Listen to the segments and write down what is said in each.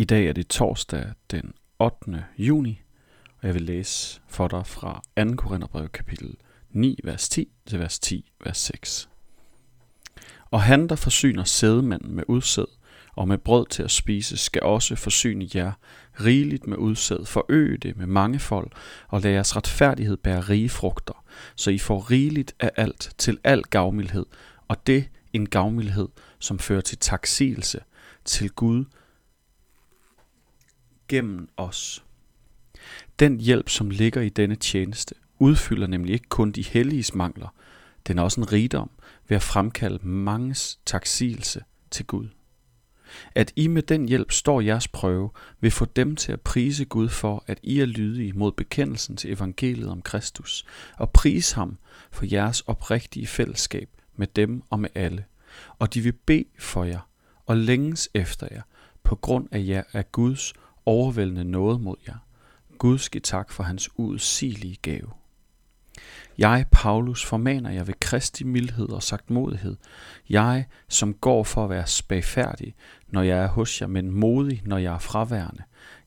I dag er det torsdag den 8. juni, og jeg vil læse for dig fra 2. Korintherbrev kapitel 9, vers 10 til vers 10, vers 6. Og han, der forsyner sædemanden med udsæd og med brød til at spise, skal også forsyne jer rigeligt med udsæd, forøge det med mange folk, og lade jeres retfærdighed bære rige frugter, så I får rigeligt af alt til al gavmildhed, og det en gavmildhed, som fører til taksigelse til Gud gennem os. Den hjælp, som ligger i denne tjeneste, udfylder nemlig ikke kun de helliges mangler, den er også en rigdom ved at fremkalde manges taksigelse til Gud. At I med den hjælp står jeres prøve, vil få dem til at prise Gud for, at I er lydige mod bekendelsen til evangeliet om Kristus, og prise ham for jeres oprigtige fællesskab med dem og med alle. Og de vil bede for jer og længes efter jer, på grund af jer af Guds overvældende noget mod jer. Gud skal tak for hans uudsigelige gave. Jeg, Paulus, formaner jer ved Kristi mildhed og sagtmodighed. Jeg, som går for at være spagfærdig, når jeg er hos jer, men modig, når jeg er fraværende.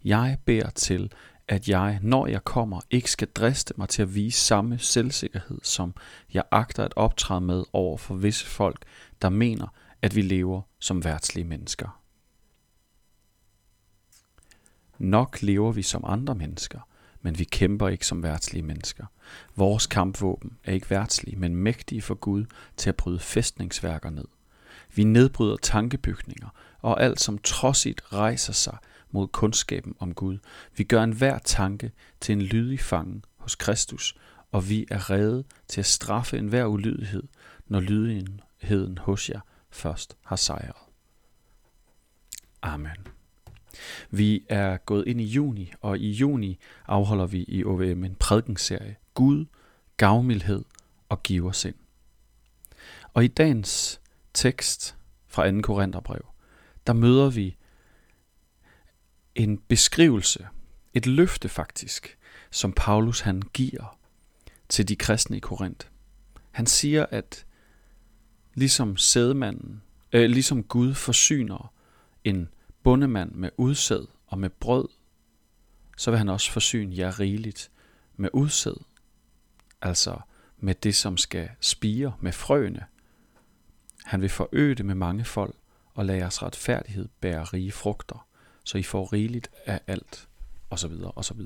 Jeg beder til, at jeg, når jeg kommer, ikke skal driste mig til at vise samme selvsikkerhed, som jeg agter at optræde med over for visse folk, der mener, at vi lever som værtslige mennesker. Nok lever vi som andre mennesker, men vi kæmper ikke som værtslige mennesker. Vores kampvåben er ikke værtslige, men mægtige for Gud til at bryde fæstningsværker ned. Vi nedbryder tankebygninger og alt, som trodsigt rejser sig mod kundskaben om Gud. Vi gør enhver tanke til en lydig fange hos Kristus, og vi er redde til at straffe enhver ulydighed, når lydigheden hos jer først har sejret. Amen. Vi er gået ind i juni, og i juni afholder vi i OVM en prædikenserie. Gud, gavmildhed og giversind. Og i dagens tekst fra 2. Korintherbrev, der møder vi en beskrivelse, et løfte faktisk, som Paulus han giver til de kristne i Korinth. Han siger, at ligesom sædmanden, øh, ligesom Gud forsyner en bondemand med udsæd og med brød, så vil han også forsyne jer rigeligt med udsæd, altså med det, som skal spire med frøene. Han vil forøge det med mange folk og lade jeres retfærdighed bære rige frugter, så I får rigeligt af alt, osv. osv.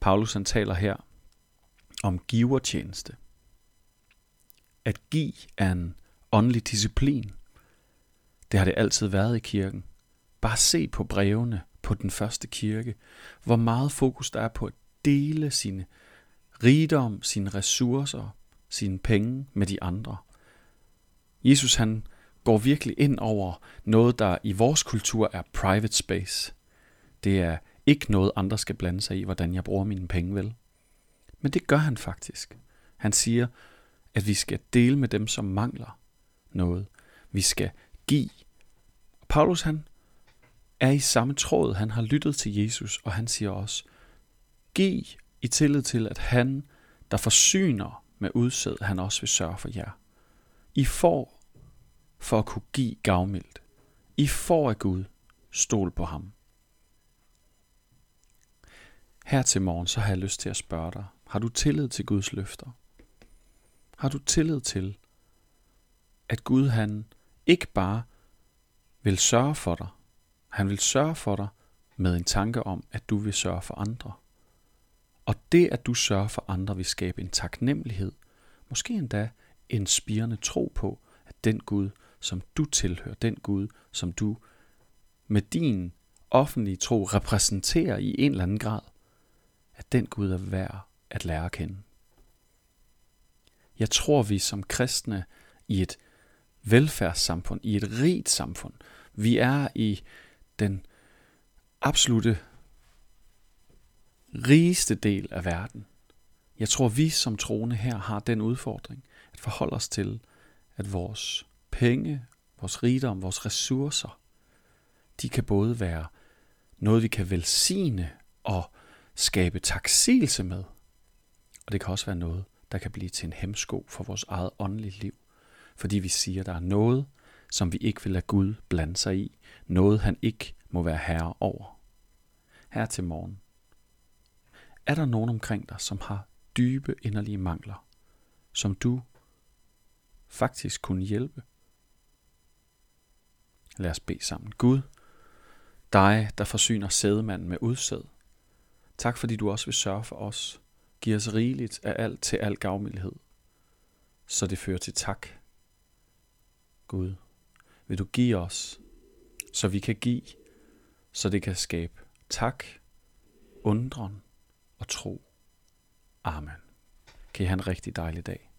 Paulus han taler her om givertjeneste. At give er en åndelig disciplin – det har det altid været i kirken. Bare se på brevene på den første kirke, hvor meget fokus der er på at dele sine rigdom, sine ressourcer, sine penge med de andre. Jesus han går virkelig ind over noget, der i vores kultur er private space. Det er ikke noget, andre skal blande sig i, hvordan jeg bruger mine penge vel. Men det gør han faktisk. Han siger, at vi skal dele med dem, som mangler noget. Vi skal give. Paulus han er i samme tråd. Han har lyttet til Jesus, og han siger også, giv i tillid til, at han, der forsyner med udsæd, han også vil sørge for jer. I får for at kunne give gavmildt. I får af Gud. Stol på ham. Her til morgen, så har jeg lyst til at spørge dig, har du tillid til Guds løfter? Har du tillid til, at Gud han ikke bare vil sørge for dig. Han vil sørge for dig med en tanke om, at du vil sørge for andre. Og det, at du sørger for andre, vil skabe en taknemmelighed, måske endda en spirende tro på, at den Gud, som du tilhører, den Gud, som du med din offentlige tro repræsenterer i en eller anden grad, at den Gud er værd at lære at kende. Jeg tror, vi som kristne i et velfærdssamfund, i et rigt samfund. Vi er i den absolute rigeste del af verden. Jeg tror, vi som troende her har den udfordring at forholde os til, at vores penge, vores rigdom, vores ressourcer, de kan både være noget, vi kan velsigne og skabe taksigelse med, og det kan også være noget, der kan blive til en hemsko for vores eget åndelige liv fordi vi siger, at der er noget, som vi ikke vil lade Gud blande sig i, noget han ikke må være herre over. Her til morgen. Er der nogen omkring dig, som har dybe inderlige mangler, som du faktisk kunne hjælpe? Lad os bede sammen. Gud, dig, der forsyner sædemanden med udsæd. Tak fordi du også vil sørge for os. Giv os rigeligt af alt til al gavmildhed, så det fører til tak. Gud, vil du give os, så vi kan give, så det kan skabe tak, undren og tro. Amen. Kan I have en rigtig dejlig dag.